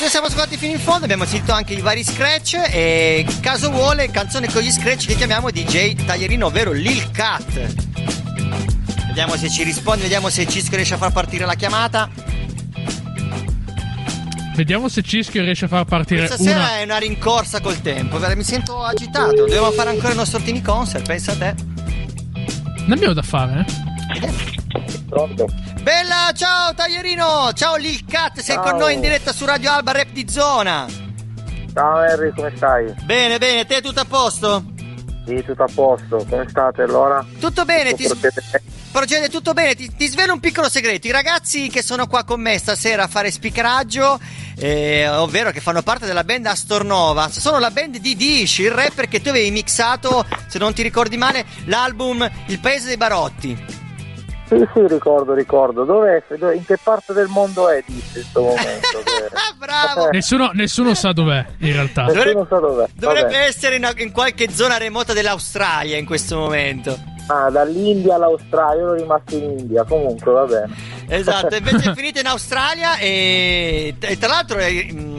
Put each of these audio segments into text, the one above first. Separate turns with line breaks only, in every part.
noi siamo ascoltati fino in fondo, abbiamo sentito anche i vari scratch e caso vuole, canzone con gli scratch che chiamiamo DJ Taglierino, ovvero Lil Cat. Vediamo se ci risponde, vediamo se Cisco riesce a far partire la chiamata.
Vediamo se Cischio riesce a far partire
Questa sera
una.
è una rincorsa col tempo, mi sento agitato. Dobbiamo fare ancora i nostri ultimi concert, pensa a te.
Ne abbiamo da fare, eh?
Pronto?
Bella, ciao Taglierino! Ciao Lil Cat, sei
Ciao.
con noi in diretta su Radio Alba Rap di Zona.
Ciao Harry, come stai?
Bene, bene, te tutto a posto?
Sì, tutto a posto. Come state allora?
Tutto bene, ti,
Tutto procede-
procede tutto bene. Ti, ti svelo un piccolo segreto. I ragazzi che sono qua con me stasera a fare speakeraggio, eh, ovvero che fanno parte della band Astornova, sono la band di Dish, il rapper che tu avevi mixato, se non ti ricordi male, l'album Il Paese dei Barotti.
Sì, sì, ricordo, ricordo. Dov'è? Dove- In che parte del mondo è di in questo momento? Che-
bravo!
Nessuno, nessuno sa dov'è, in realtà.
Nessuno sa dov'è.
Dovrebbe essere in, in qualche zona remota dell'Australia in questo momento.
Ah, dall'India all'Australia, io ero rimasto in India. Comunque, va bene.
Esatto, invece è finito in Australia e, e tra l'altro eh, mh,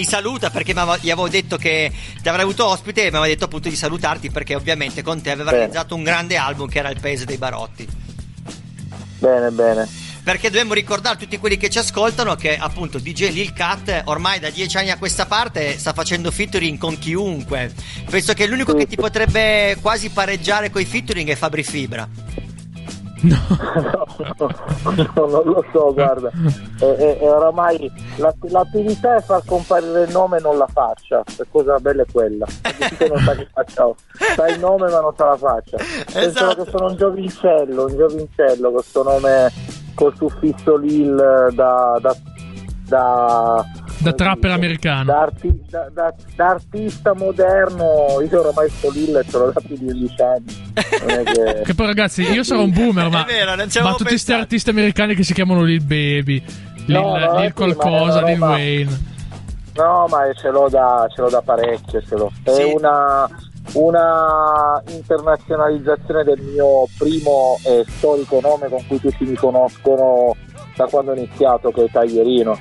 ti saluta perché gli avevo detto che ti avrei avuto ospite e mi aveva detto appunto di salutarti perché ovviamente con te aveva
Bene.
realizzato un grande album che era Il Paese dei Barotti.
Bene, bene.
Perché dobbiamo ricordare a tutti quelli che ci ascoltano che appunto DJ Lil Cat ormai da dieci anni a questa parte sta facendo featuring con chiunque. Penso che l'unico che ti potrebbe quasi pareggiare coi featuring è Fabri Fibra.
No, no, non lo so, guarda. E, e- e oramai la- l'attività è far comparire il nome e non la faccia. La cosa bella è quella. Non sa che faccia. ho. Sa il nome ma non sa la faccia. Pensano
Esatto.
che sono un giovincello, un giovincello con questo nome col suffisso Lil da... da, da
Da
come
trapper
dice?
americano.
Da, arti- da- da- da artista moderno, io oramai sto ce l'ho da più di 11 anni. Non è che...
Che poi, ragazzi, io sarò un boomer, ma,
vero,
ma tutti questi artisti americani che si chiamano Lil Baby, Lil,
No, no,
Lil qualcosa, Lil Wayne.
No, ma ce l'ho da, ce l'ho da parecchio, ce l'ho. È
Sì.
una, una internazionalizzazione del mio primo e storico nome con cui tutti mi conoscono da quando ho iniziato, che è Taglierino.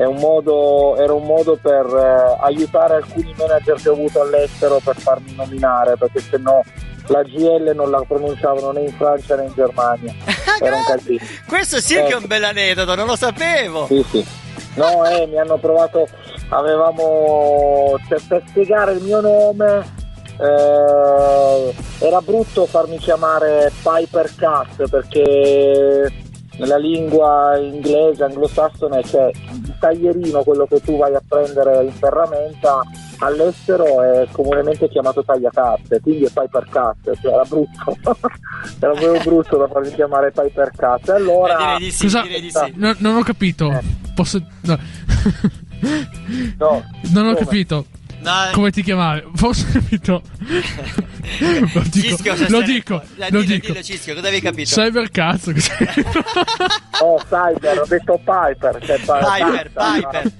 È un modo, era un modo per eh, aiutare alcuni manager che ho avuto all'estero per farmi nominare, perché se no la GL non la pronunciavano né in Francia né in Germania. Era un casino.
Questo sì che è un bel aneddoto, non lo sapevo.
Sì, sì. No, eh, mi hanno provato, avevamo, per, per spiegare il mio nome, eh, era brutto farmi chiamare Piper Cat perché nella lingua inglese, anglosassone, c'è il taglierino, quello che tu vai a prendere in ferramenta, all'estero è comunemente chiamato tagliacarte, quindi è Piper Cat, cioè era brutto, era proprio brutto da farmi chiamare Piper Cat. E
Eh,
allora...
direi di sì,
Scusa,
direi di sì.
no- non ho capito.
Eh.
Posso. no.
No,
non ho
come?
capito.
No,
Come ti chiamavi? Forse ho capito. lo dico,
cosa
lo dico, lo
dillo,
dico.
dillo, Cischio, cosa avevi capito?
Cybercazzo. cos'è?
Oh, Cyber, ho detto Piper. Cioè,
Piper, Piper.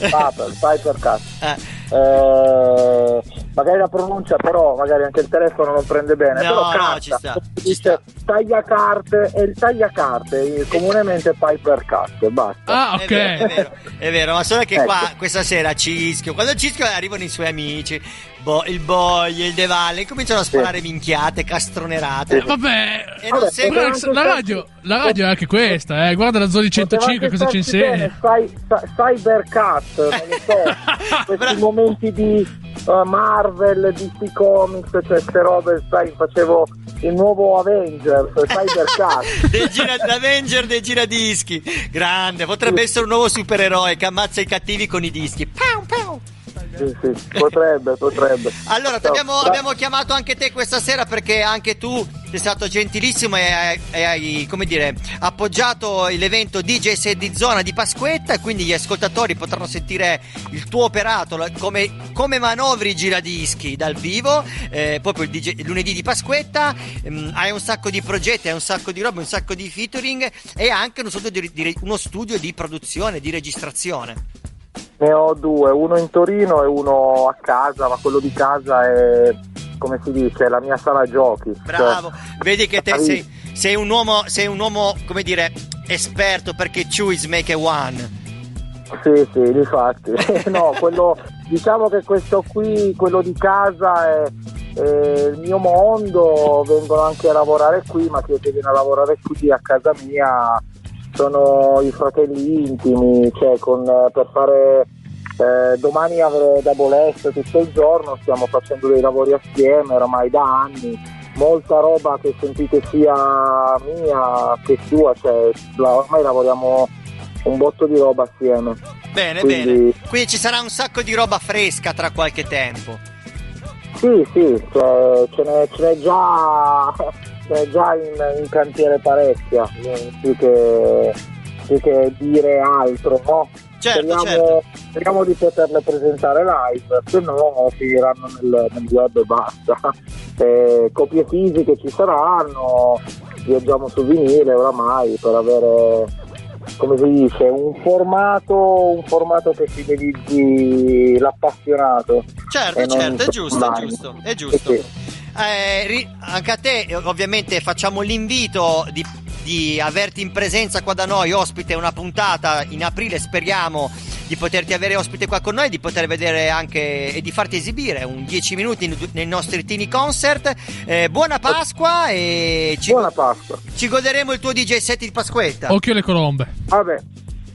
Piper, Piper Cat.
Eh,
Eh, magari la pronuncia, però magari anche il telefono non prende bene.
No,
però
no,
carta,
ci sta, ci
dice tagliacarte e il tagliacarte, eh, comunemente Piper Cat, basta.
ah,
È vero, è
ok.
vero, è vero, ma solo che
Ecco.
qua questa sera Cischio, quando Cischio arrivano i suoi amici, Bo- il Boy, il De Valle, cominciano a sparare minchiate, castronerate.
Sì.
Vabbè.
E non
Vabbè,
seguono
Rex,
poteva
la radio, la radio è anche questa, eh. Guarda la Zoni 105 cosa ci insegna.
Sai, Cybercat, non lo so, questi momenti di uh, Marvel, DC Comics, cioè queste robe, sai, facevo il nuovo Avengers, Cybercat.
Del gira- L'Avenger dei giradischi, grande, potrebbe essere un nuovo supereroe che ammazza i cattivi con i dischi. Pow, pow.
Sì, sì, potrebbe, potrebbe.
Allora, abbiamo, abbiamo chiamato anche te questa sera perché anche tu sei stato gentilissimo e hai, hai, come dire, appoggiato l'evento DJ Set di Zona di Pasquetta e quindi gli ascoltatori potranno sentire il tuo operato, come, come manovri i giradischi dal vivo, eh, proprio il, DJ lunedì di Pasquetta, ehm, hai un sacco di progetti, hai un sacco di robe, un sacco di featuring e anche uno studio di, di- uno studio di produzione, di registrazione.
Ne ho due, uno in Torino e uno a casa, ma quello di casa è, come si dice, la mia sala giochi.
Bravo,
Cioè,
vedi che te sei, sei un uomo, sei un uomo, come dire, esperto perché choose make a one.
Sì, sì, infatti. no, quello, diciamo che questo qui, quello di casa è, è il mio mondo, vengono anche a lavorare qui, ma chi è che viene a lavorare qui a casa mia sono i fratelli intimi, cioè con, per fare eh, domani avrò double S tutto il giorno, stiamo facendo dei lavori assieme oramai da anni, molta roba che sentite sia mia che sua, cioè ormai lavoriamo un botto di roba assieme.
Bene, Quindi... bene. Quindi ci sarà un sacco di roba fresca tra qualche tempo.
Sì, sì, cioè, ce, n'è, ce, n'è, già, ce n'è già in, in cantiere parecchia, più che, più che dire altro, no?
Certo,
speriamo,
certo.
speriamo, di poterle presentare live, se no finiranno nel, nel web e basta. Eh, copie fisiche ci saranno, viaggiamo su vinile oramai per avere come si dice, un formato, un formato che fidelizzi l'appassionato.
Certo, certo, è giusto, è giusto, è giusto. Sì, sì. Eh, anche a te ovviamente facciamo l'invito di di averti in presenza qua da noi, ospite una puntata in aprile, speriamo di poterti avere ospite qua con noi, di poter vedere anche e di farti esibire un 10 minuti nei nostri Tini Concert. Eh, buona Pasqua e
ci, buona Pasqua.
ci goderemo il tuo DJ set di Pasquetta.
Occhio alle colombe.
Vabbè.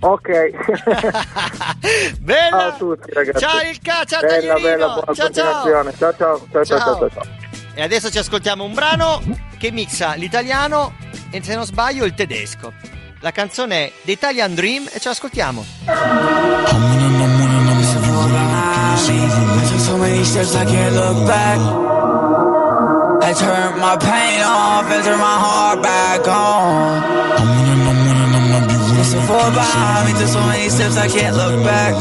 Ok.
bella.
Ciao a tutti ragazzi.
Ciao Ilka, ciao
bella, bella, buona ciao, ciao. Ciao, ciao, ciao, ciao, ciao, ciao.
E adesso ci ascoltiamo un brano che mixa l'italiano e se non sbaglio il tedesco. La canzone è The Italian Dream e ce l'ascoltiamo. I turned my pain off and turned my heart back on. It's a four behind me, took so many steps I can't look back.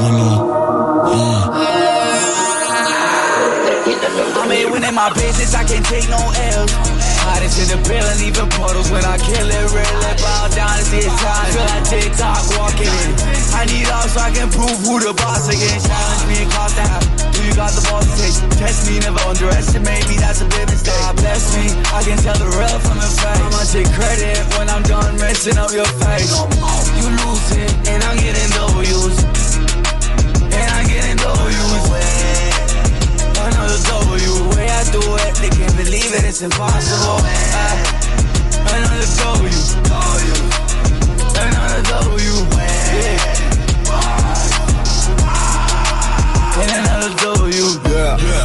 When in my business, I can't take no L's. Hottest in the building, even puddles when I kill it. Really bow down and see it time. Feel like TikTok walking in. I need all so I can prove who the boss again. Challenge me and cost a half. Do you got the balls to take? Test me, never underestimate me. That's a big mistake. God bless me. I can tell the real from the fake. I'ma take credit when I'm done messing up your face. You lose it, and I'm getting W's. And I'm getting W's Way I do it, they can't believe it, it's impossible. Uh, another W. Another W. Yeah.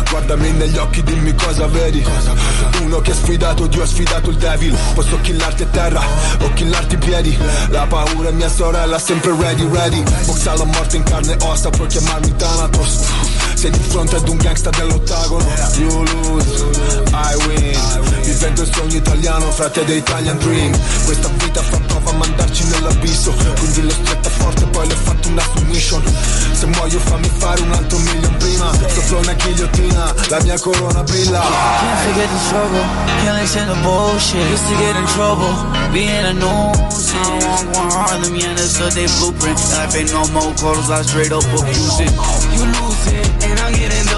Guardami negli occhi, dimmi cosa vedi Uno che ha sfidato Dio, ha sfidato il devil Posso killarti a terra o killarti i piedi La paura è mia sorella, sempre ready, ready Boxa la morte in carne e ossa, puoi chiamarmi Thanatos sei di fronte ad un gangsta dell'ottagono. You lose, I win. Vivendo il sogno italiano, frate the Italian Dream. Questa vita fa prova a mandarci nell'abisso. Quindi l'ho stretta forte, poi le fatto una submission. Se muoio fammi fare un altro million prima. Sopra una ghigliottina, la mia corona brilla.
Can't forget the struggle, can't listen to bullshit. Used to get in trouble, be in the news I want one Harlem, yeah, that's what they blueprint. Life ain't no more quarters, I straight up abuse it. You lose it, and I'm getting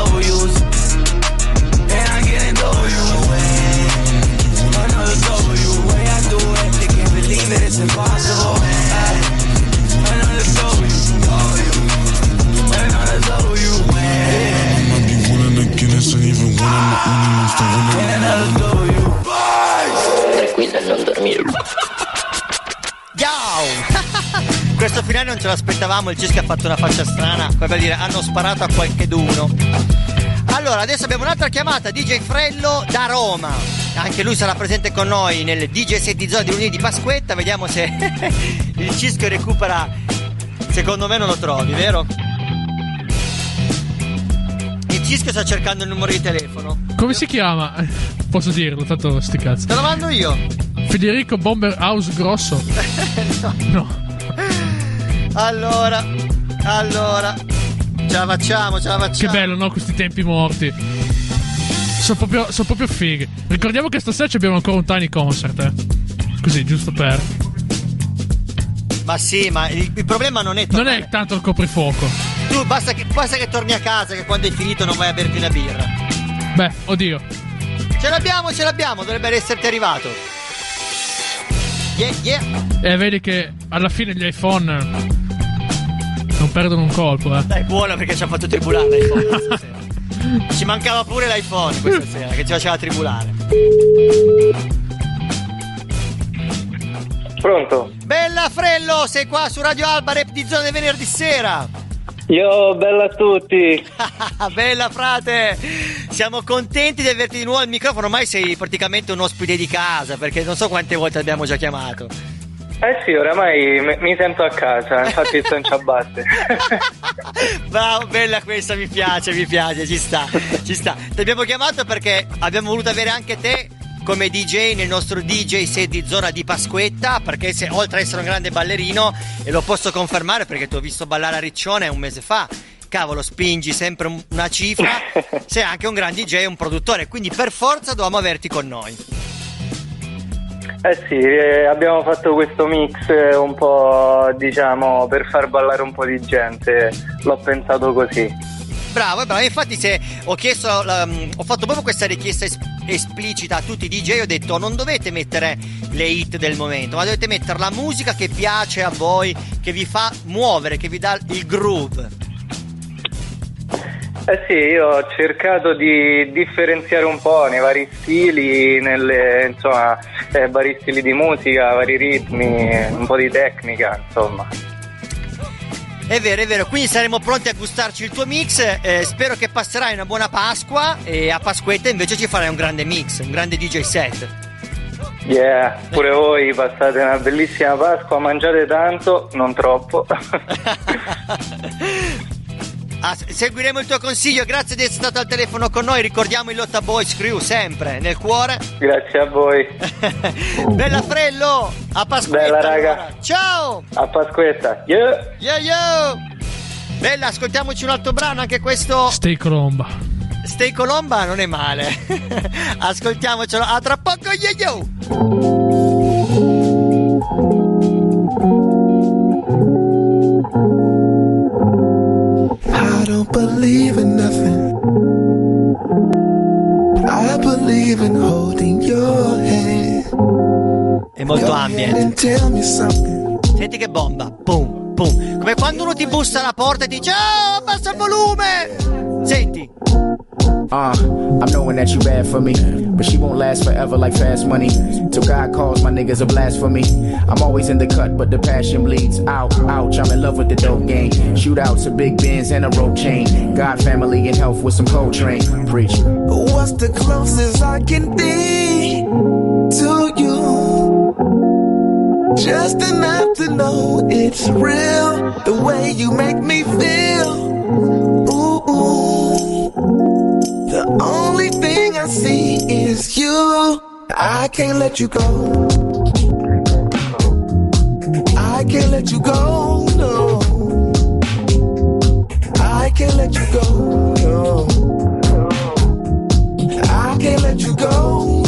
Tranquilla, non dormire.
Ciao! Questo finale non ce l'aspettavamo, il Cisco ha fatto una faccia strana, come dire hanno sparato a qualche d'uno. Allora, adesso abbiamo un'altra chiamata, DJ Frello da Roma. Anche lui sarà presente con noi nel DJ set di zona di lunedì di Pasquetta, vediamo se il Cisco recupera. Secondo me non lo trovi, vero? Il Cisco sta cercando il numero di telefono.
Come si chiama? Posso dirlo, tanto sti cazzi.
Te lo mando io.
Federico Bomber House Grosso.
no.
No.
Allora, allora, ce la facciamo, ce la facciamo.
Che bello, no? Questi tempi morti. Sono proprio, sono proprio fighi. Ricordiamo che stasera ci abbiamo ancora un tiny concert, eh. Così, giusto per.
Ma sì, ma il, il problema non è
Non
tornare.
è tanto il coprifuoco.
Tu basta basta che torni a casa, che quando è finito non vai a berti una birra.
Beh, oddio.
Ce l'abbiamo, ce l'abbiamo, dovrebbe esserti arrivato. Yeah, yeah.
E vedi che alla fine gli iPhone Non perdono un colpo, eh.
Dai, buono perché ci ha fatto tribulare l'iPhone questa sera. Ci mancava pure l'iPhone questa sera che ci faceva tribulare.
Pronto?
Bella Frello, sei qua su Radio Alba, rap di zona di venerdì sera.
Io, bella a tutti.
Bella frate, siamo contenti di averti di nuovo al microfono, ormai sei praticamente un ospite di casa perché non so quante volte abbiamo già chiamato.
Eh sì, oramai mi, mi sento a casa, infatti sto in ciabatte.
Bravo, bella questa, mi piace, mi piace, ci sta, ci sta. Ti abbiamo chiamato perché abbiamo voluto avere anche te come DJ nel nostro DJ set di zona di Pasquetta, perché se, oltre ad essere un grande ballerino, e lo posso confermare perché ti ho visto ballare a Riccione un mese fa, cavolo, spingi sempre un- una cifra, sei anche un gran DJ e un produttore, quindi per forza dovevamo averti con noi.
Eh sì, eh, abbiamo fatto questo mix eh, un po', diciamo, per far ballare un po' di gente. L'ho pensato così.
Bravo, bravo. Infatti, se ho chiesto, mm, ho fatto proprio questa richiesta es- esplicita a tutti i DJ. Ho detto: non dovete mettere le hit del momento, ma dovete mettere la musica che piace a voi, che vi fa muovere, che vi dà il groove.
Eh sì, io ho cercato di differenziare un po' nei vari stili, nelle, insomma, eh, vari stili di musica, vari ritmi, un po' di tecnica, insomma.
È vero, è vero. Quindi saremo pronti a gustarci il tuo mix. eh, spero che passerai una buona Pasqua. E a Pasquetta invece ci farai un grande mix, un grande DJ set.
Yeah, pure voi passate una bellissima Pasqua, mangiate tanto, non troppo.
Ah, se- seguiremo il tuo consiglio. Grazie di essere stato al telefono con noi. Ricordiamo il Lotta Boys Crew sempre nel cuore.
Grazie a voi.
Bella Frello, a Pasquetta.
Bella, raga.
allora. Ciao.
A Pasquetta. Yeah.
Yo yo. Bella, ascoltiamoci un altro brano, anche questo
Stay Colomba.
Stay Colomba non è male. Ascoltiamocelo. A tra poco yo yo. Senti che bomba. Pum, pum. Come quando uno ti bussa alla porta e ti dice "Oh, abbassa il volume". Senti.
Uh, I'm knowing that you bad for me, but she won't last forever like fast money. Till God calls my niggas a blasphemy. I'm always in the cut, but the passion bleeds out. Ouch, I'm in love with the dope game. Shootouts, a big bins and a rope chain. God, family, and health with some cold train. Preach.
What's the closest I can be Just enough to know it's real. The way you make me feel. Ooh, ooh. The only thing I see is you. I can't let you go. I can't let you go, no. I can't let you go, no. I can't let you go,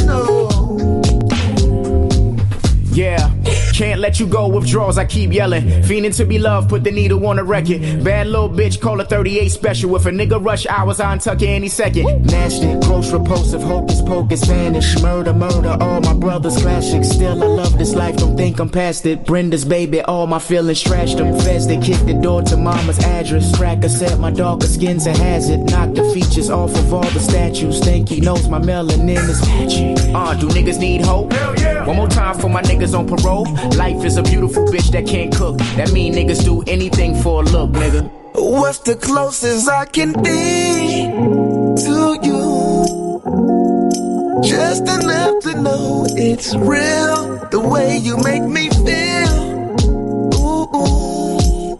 let you go. Withdrawals, I keep yelling. Fiending to be loved, put the needle on the record. Bad little bitch, call a 38 special. If a nigga rush hours, I untuck it any second. Nasty, gross, repulsive, hocus pocus, vanish. Murder, murder, all my brothers classic. Still, I love this life, don't think I'm past it. Brenda's baby, all my feelings trashed them. Feds, they kicked the door to mama's address. Cracker said my darker skin's a hazard. Knock the features off of all the statues. Think he knows my melanin is magic. Uh, do niggas need hope? Yeah. One more time for my niggas on parole. Life is a beautiful bitch that can't cook. That mean niggas do anything for a look, nigga.
What's the closest I can be to you? Just enough to know it's real. The way you make me feel. Ooh.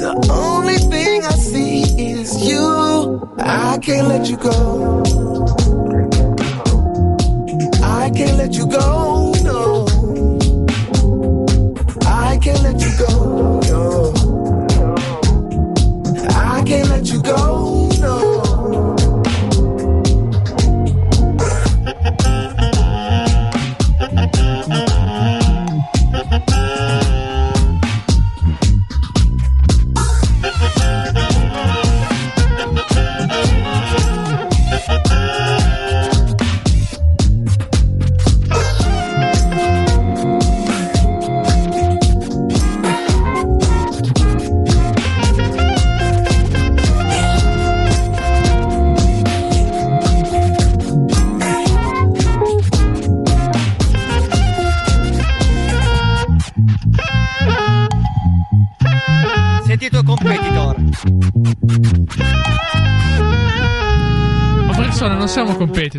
The only thing I see is you. I can't let you go. I can't let you go, can't let you go, no.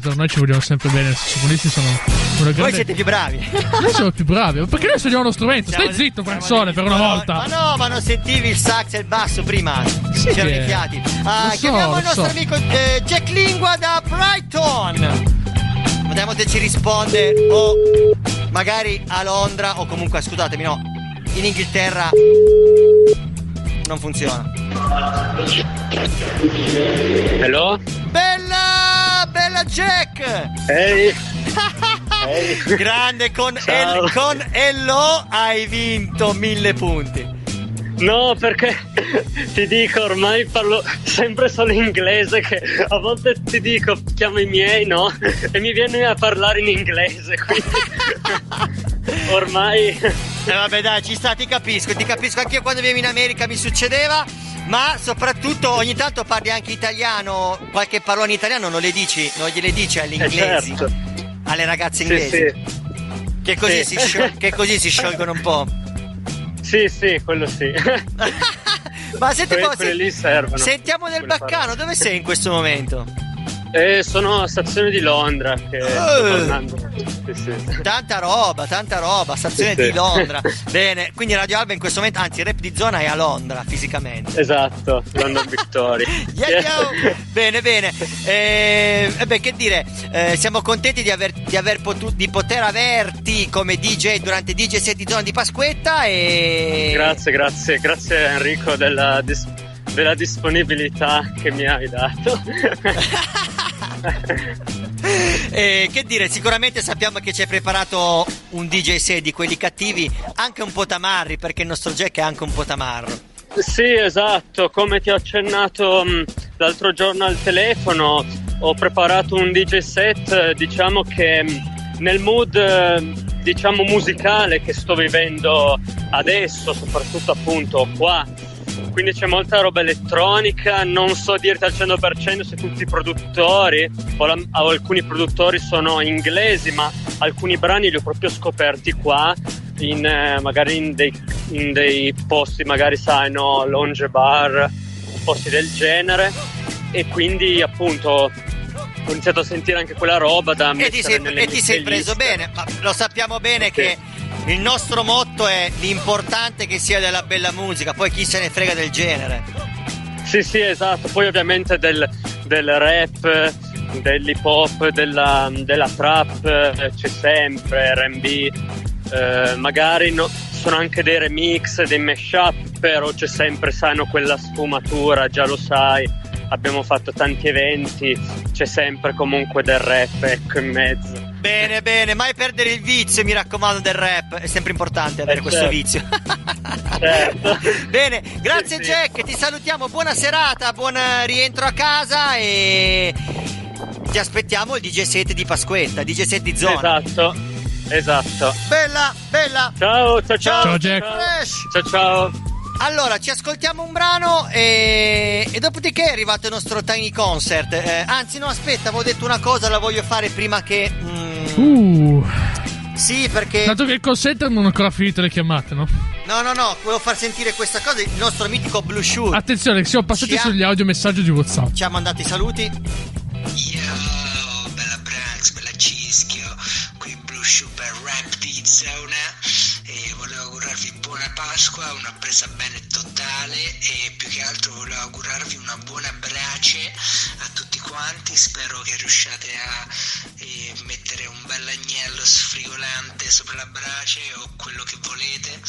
Competitor,
noi ci vogliamo sempre bene. I sassofonisti sono una
Voi
grande.
siete più bravi.
Noi siamo più bravi. Ma perché noi suoniamo uno strumento?
Siamo
Stai
di-
zitto,
di-
per una
ma no,
volta.
Ma no, ma non sentivi il sax e il basso prima.
Sì
C'erano
che-
i fiati. Ah,
so,
chiamiamo il nostro
so.
amico eh, Jack Lingua da Brighton. Vediamo se ci risponde. O magari a Londra, o comunque, scusatemi, no. In Inghilterra non funziona.
Hello?
Bella! Bella Jack!
Ehi!
Grande con,
Ciao.
El- con Ello hai vinto mille punti.
No, perché ti dico, ormai parlo sempre solo inglese, che a volte ti dico, chiamo i miei, no? E mi viene a parlare in inglese, quindi ormai...
Eh vabbè dai, ci sta, ti capisco, ti capisco, anche io quando vivevo in America mi succedeva, ma soprattutto ogni tanto parli anche italiano, qualche parola in italiano non le dici, non gliele dici agli
Eh,
inglesi,
certo.
alle ragazze
Sì,
inglesi,
sì.
Che, così
Sì.
si sciol- che così si sciolgono un po'.
Sì, sì, quello sì.
Ma senti
Que-
se-
lì servono.
sentiamo del baccano, dove sei in questo momento?
Eh, sono a stazione di Londra, che tornando. Sì, sì.
Tanta roba, tanta roba, stazione
Sì,
di Londra. Bene, quindi Radio Alba in questo momento, anzi rap di zona è a Londra fisicamente.
Esatto, London Victory.
Yeah, yeah. bene, bene. Eh, eh beh, che dire, eh, siamo contenti di, aver, di, aver potu- di poter averti come DJ durante DJ Set di Zona di Pasquetta e...
Grazie, grazie, grazie Enrico della, dis- della disponibilità che mi hai dato.
Eh, che dire, sicuramente sappiamo che ci hai preparato un DJ set di quelli cattivi, anche un po' tamarri, perché il nostro Jack è anche un po' tamarro.
sì, esatto, come ti ho accennato mh, l'altro giorno al telefono, ho preparato un DJ set, eh, diciamo che mh, nel mood eh, diciamo musicale che sto vivendo adesso, soprattutto appunto qua. Quindi c'è molta roba elettronica, non so dirti al 100% se tutti i produttori o, la- o alcuni produttori sono inglesi, ma alcuni brani li ho proprio scoperti qua, in, eh, magari in dei, in dei posti, magari sai, no, lounge bar, posti del genere. E quindi appunto ho iniziato a sentire anche quella roba da
E ti sei, e ti sei preso bene, ma lo sappiamo bene che il nostro motto è l'importante che sia della bella musica, poi chi se ne frega del genere.
Sì, sì, esatto. Poi ovviamente del, del rap, dell'hip hop, della, della trap eh, c'è sempre, RB. eh, magari no- sono anche dei remix, dei mashup, però c'è sempre, sanno, quella sfumatura, già lo sai. Abbiamo fatto tanti eventi, c'è sempre comunque del rap, ecco, in mezzo.
Bene, bene, mai perdere il vizio, mi raccomando, del rap. È sempre importante avere
Eh,
questo
certo.
vizio.
Certo.
Bene, grazie
Sì, sì.
Jack, ti salutiamo, buona serata, buon rientro a casa e ti aspettiamo il DJ set di Pasquetta, DJ set di zona.
Esatto, esatto.
Bella, bella.
Ciao, ciao, ciao.
Ciao, Jack.
Fresh.
Ciao, ciao.
Allora, ci ascoltiamo un brano e, e dopodiché è arrivato il nostro Tiny Concert. Eh, anzi, no, aspetta, avevo detto una cosa, la voglio fare prima che... mm,
Uh.
sì, perché...
Dato che il call center non ha ancora finito le chiamate, no?
No, no, no, volevo far sentire questa cosa, il nostro mitico Blue Shoe
Attenzione, siamo passati
ha-
sugli audio messaggi di WhatsApp.
ci ha mandato i saluti.
Yo, bella Branks, bella Cischio, qui Blue Super Rap di zona e volevo augurarvi buona Pasqua, una presa bene totale e più che altro volevo augurarvi una buona brace a tutti quanti, spero che riusciate a eh, mettere un bel agnello sfrigolante sopra la brace o quello che volete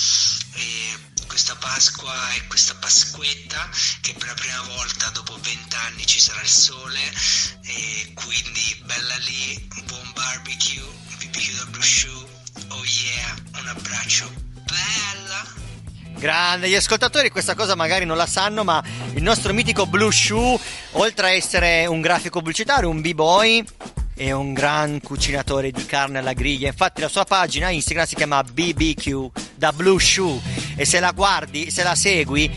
e questa Pasqua e questa Pasquetta che per la prima volta dopo vent'anni ci sarà il sole e quindi bella lì, buon barbecue, BBQ da Blue Shoe, oh yeah, un abbraccio bella!
Grande, gli ascoltatori questa cosa magari non la sanno, ma il nostro mitico Blue Shoe, oltre a essere un grafico pubblicitario, un b-boy, è un gran cucinatore di carne alla griglia. Infatti la sua pagina Instagram si chiama BBQ da Blue Shoe e se la guardi, se la segui,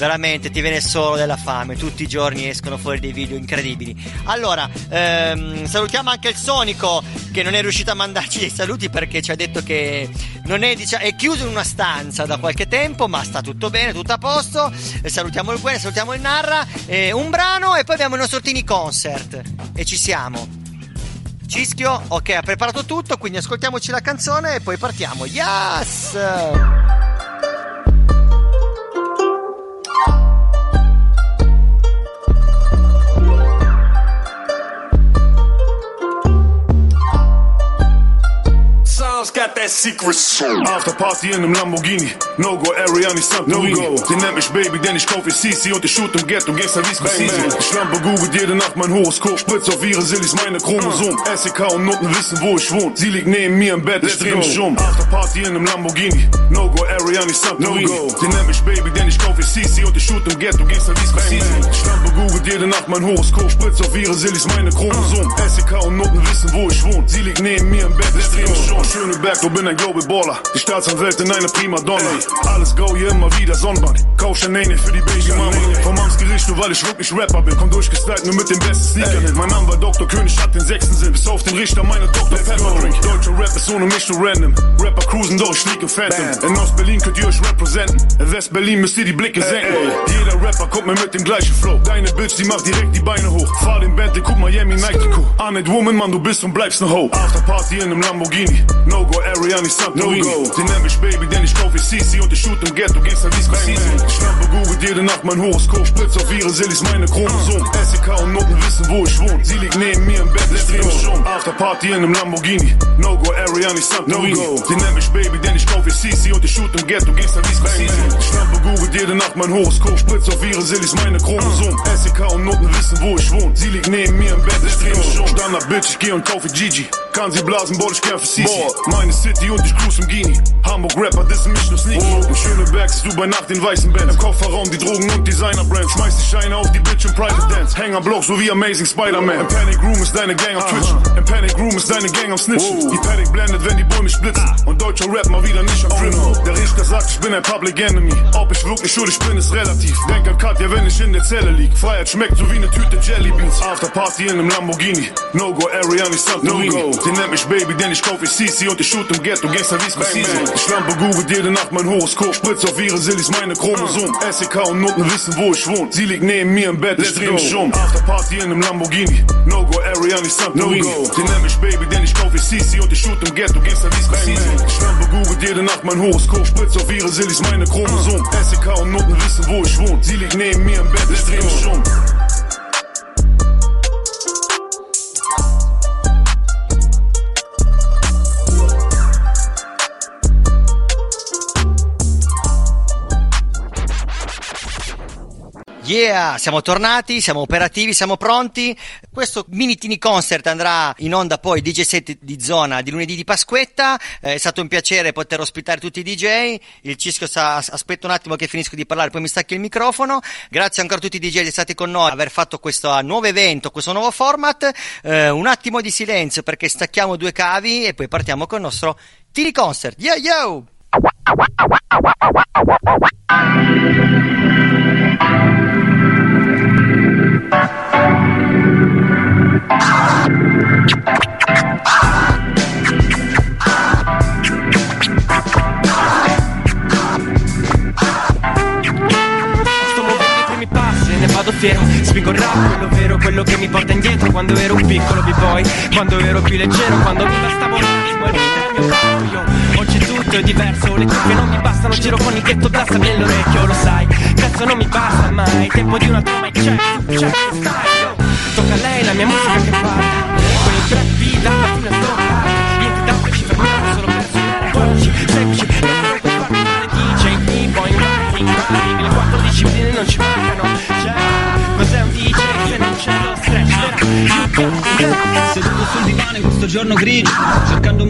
veramente ti viene solo della fame. Tutti i giorni escono fuori dei video incredibili. Allora, ehm, salutiamo anche il Sonico che non è riuscito a mandarci dei saluti perché ci ha detto che non è, diciamo, è chiuso in una stanza da qualche tempo, ma sta tutto bene, tutto a posto. E salutiamo il Gwen, salutiamo il Narra. eh, un brano e poi abbiamo il nostro Tini Concert. E ci siamo. Cischio, ok, ha preparato tutto, quindi ascoltiamoci la canzone e poi partiamo. Yes!
Sounds got that secret soul. After Party in einem Lamborghini. No go Ariani Santorini. No go. Die nennt mich Baby, denn ich kaufe CC und ich shoot im Ghetto. Gangster wie Scorsese. Ich lampe googelt jede Nacht mein Horoskop. Spritz auf ihre Sillis meine Chromosom. SEK und Noten wissen, wo ich wohne. Sie liegt neben mir im Bett, ich dreh mich um. After Party in einem Lamborghini. No go Ariani Santorini. No go. Die nennt mich Baby, denn ich kaufe CC und ich shoot im Ghetto. Gangster wie Scorsese. Ich lampe googelt jede Nacht mein Horoskop. Spritz auf ihre Sillis meine Chromosom. SEK und Noten wissen, wo ich wohne. Sie liegt neben mir im Bett, ich dreh mich um. Schöne Berglo, bin ein Global Baller. Die Staatsanwältin eine Primadonna. Alles go, hier immer wieder Sonnenbank. Kauf Chanel für die Babymama. Vom Amtsgericht, nur weil ich wirklich Rapper bin. Komm durchgestylt, nur mit den besten Sneakern. hin. Mein Name war Dr. König, hat den sechsten Sinn. Bis auf den Richter, meine Dr. Pepper Drink. Deutscher Rap ist ohne mich nur random. Rapper cruisen durch, schnieke Phantom. In Ost-Berlin könnt ihr euch representen. In West-Berlin müsst ihr die Blicke senken. Jeder Rapper kommt mir mit dem gleichen Flow. Deine Bitch, die macht direkt die Beine hoch. Fahr den Bentley, guck Miami, Nike Trikot. Woman, Mann, du bist und bleibst ne Ho. After Party in einem Lamborghini. No go Ariani Santorini. No go. Die nennt mich Baby, denn ich kauf CC und ich shoot im Ghetto. Gangster wie Scorsese. Ich schnappe googelt jede Nacht mein Horoskop. Spritz auf ihre Sillis meine Chromosom. SEK und Noten wissen, wo ich wohne. Sie liegt neben mir im Bett, ich dreh mich um. After Party in einem Lamborghini. No go Ariani Santorini. No go. Die nennt mich Baby, denn ich kauf CC und ich shoot im Ghetto. Gangster wie Scorsese. Ich schnappe googelt jede Nacht mein Horoskop. Spritz auf ihre Sillis meine Chromosom. SEK und Noten wissen, wo ich wohne. Sie liegt neben mir im Bett, ich dreh mich um. Standard Bitch, ich geh und kaufe Gigi. Kann sie blasen, boah, ich gern für Sisi. Meine City und ich cruise im Gini. Hamburg Rapper, das sind mich nur sneaky. Im Schöneberg siehst du bei Nacht den weißen Band. Im Kofferraum die Drogen und Designer-Brands. Schmeiß die Scheine auf die Bitch im Private Dance. Häng am Block so wie Amazing Spider-Man. Im Panic Room ist deine Gang am Twitchen. Im Panic Room ist deine Gang am Snitchen. Die Panic blendet, wenn die Bullen mich blitzen. Und deutscher Rap mal wieder nicht am Drinnen. Der Richter sagt, ich bin ein Public Enemy. Ob ich wirklich schuldig bin, ist relativ. Denk an Katja, wenn ich in der Zelle lieg. Freiheit schmeckt so wie eine Tüte Jelly Beans. After Party in einem Lamborghini. No go Ariani Santorini. No go. Die nennt mich Baby, denn ich kaufe CC und ich shoot im Ghetto. Gangster wie Scorsese. Ich lampe googelt jede Nacht mein Horoskop. Spritz auf ihre Sillis meine Chromosom. SEK und Noten wissen, wo ich wohne. Sie liegt neben mir im Bett, ich dreh mich um. After Party in einem Lamborghini. No go Ariani Santorini. No go. Die nennt mich Baby, denn ich kaufe CC und ich shoot im Ghetto. Gangster wie Scorsese. Ich lampe googelt jede Nacht mein Horoskop. Spritz auf ihre Sillis meine Chromosom. SEK und Noten wissen, wo ich wohne. Sie liegt neben mir im Bett, ich dreh mich um.
Yeah, siamo tornati, siamo operativi, siamo pronti. Questo mini tini concert andrà in onda poi DJ set di zona di lunedì di Pasquetta. Eh, è stato un piacere poter ospitare tutti i DJ. Il Cischio sta, aspetta un attimo che finisco di parlare, poi mi stacchi il microfono. Grazie ancora a tutti i DJ che stati con noi, aver fatto questo nuovo evento, questo nuovo format. Eh, un attimo di silenzio perché stacchiamo due cavi e poi partiamo con il nostro tini concert. Yo yo!
fiero Spingo il rap, quello vero, quello che mi porta indietro. Quando ero piccolo b-boy, quando ero più leggero Quando mi bastava un attimo e il mio corpo io Oggi tutto è diverso, le cuffie non mi bastano. Giro con il ghetto blasta nell'orecchio, lo sai. Cazzo non mi basta mai, tempo di una e check, check, style yo. Tocca a lei la mia musica che parla La mattina sto Niente da ci fermiamo solo per suonare Oggi, semplici, non per farmi male DJ, b-boy, rapping, rapping Le quattro discipline non ci mancano Cioè, cos'è un DJ
Seduto sul divano in questo giorno grigio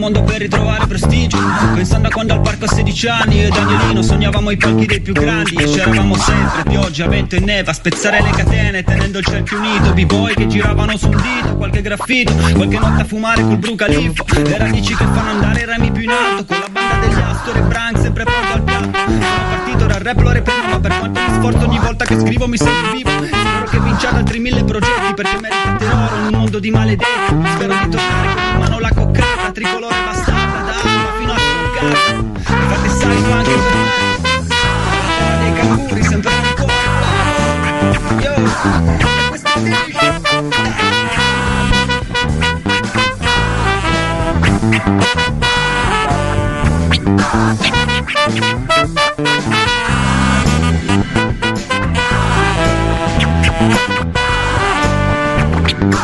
mondo per ritrovare prestigio. Pensando a quando al parco a 16 anni Ed Agnolino sognavamo i palchi dei più grandi. E c'eravamo sempre, pioggia, vento e neve A spezzare le catene tenendo il cerchio unito. B-boy che giravano sul dito Qualche graffito, qualche notte a fumare col brucalifo. Le radici che fanno andare i remi più in alto Con la banda degli Astor e Brank sempre pronto al piatto. Sono partito da al rap lo reprimo per quanto mi sforzo ogni volta che scrivo mi sento vivo. Spero che vinciate altri mille progetti Perché meritate l'oro in un mondo di maledetti. Spero di tornare con mano la coccata Tricolore bastarda da alba fino a stoccata Fate salvo anche per me. Terra dei canguri sempre ancora Yo, questa è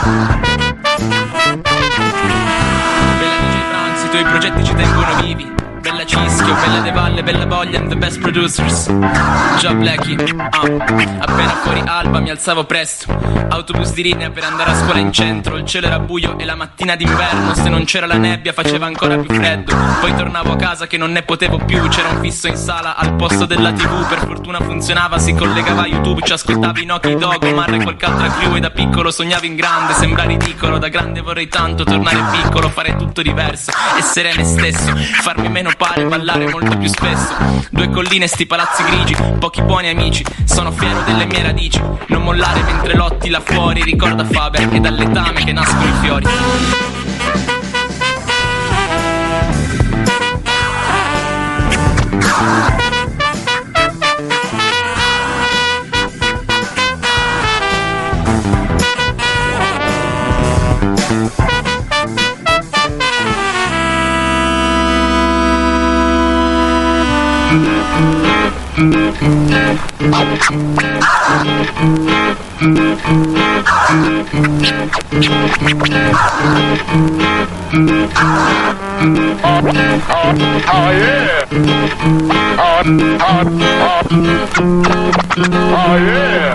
Bella tengono vivi. Bella De Valle, bella Voglia and the best producers. Già Blackie, ah. Appena fuori alba mi alzavo presto. Autobus di linea per andare a scuola in centro. Il cielo era buio e la mattina d'inverno. Se non c'era la nebbia faceva ancora più freddo. Poi tornavo a casa che non ne potevo più. C'era un fisso in sala al posto della tv. Per fortuna funzionava, si collegava a YouTube. Ci ascoltavi Noki Dog, Omar e qualche altra crew. E da piccolo sognavo in grande, sembra ridicolo. Da grande vorrei tanto tornare piccolo, fare tutto diverso. Essere me stesso, farmi meno pare, ballare molto più spesso. Due colline, sti palazzi grigi, pochi buoni amici. Sono fiero delle mie radici. Non mollare mentre lotti là fuori. Ricorda Faber, è dal letame che nascono i fiori.
Oh yeah.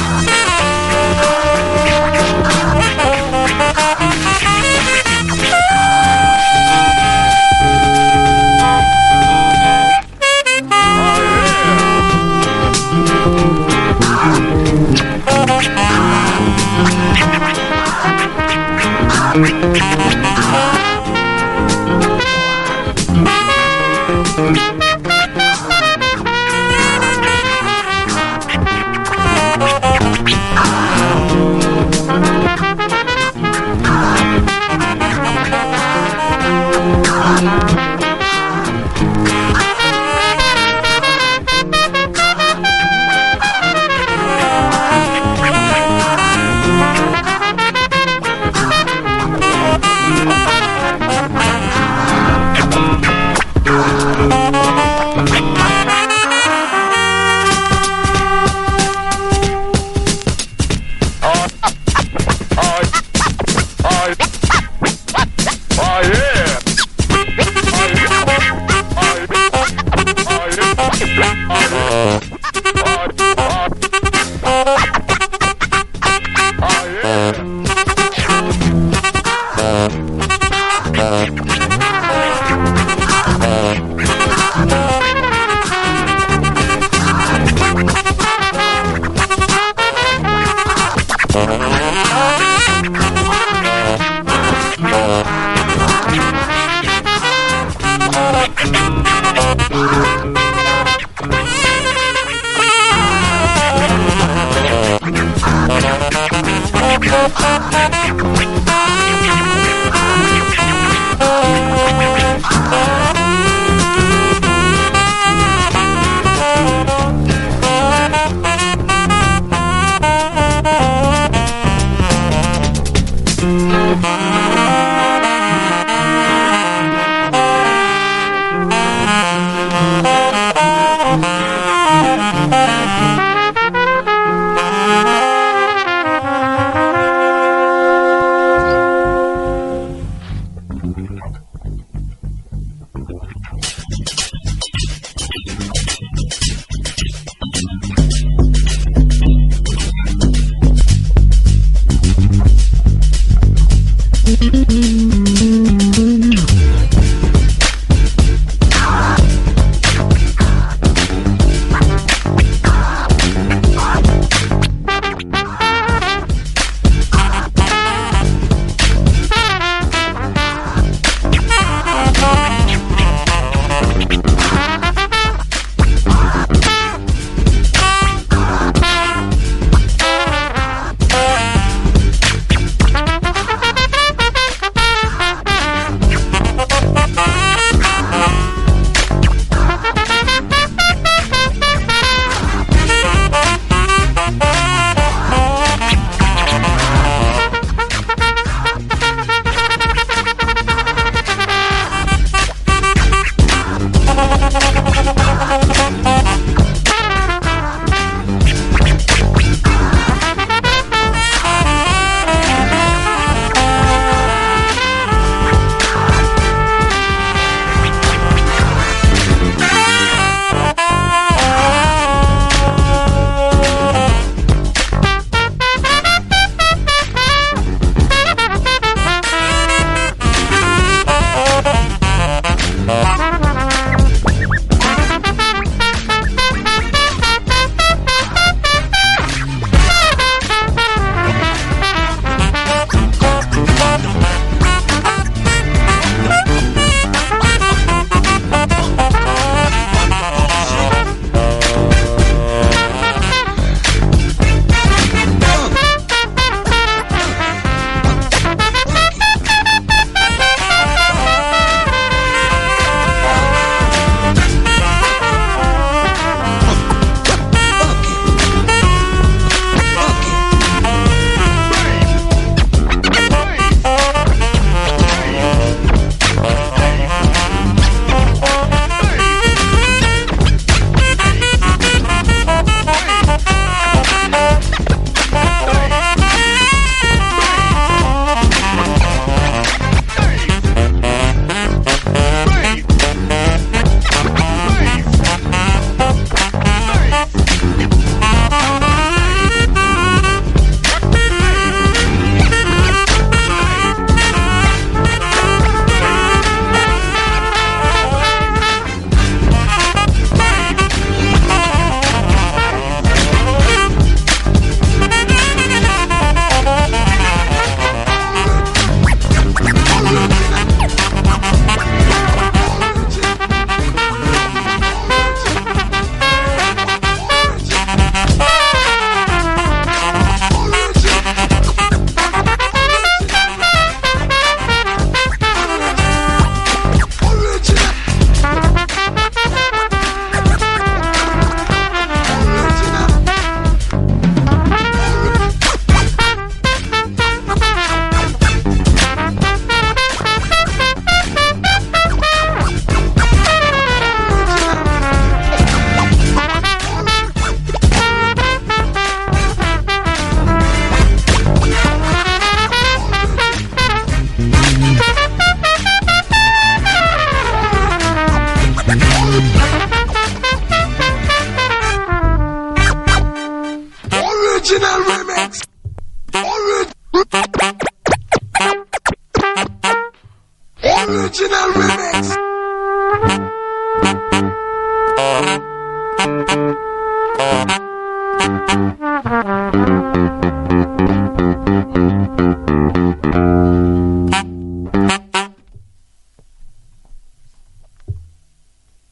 Yeah.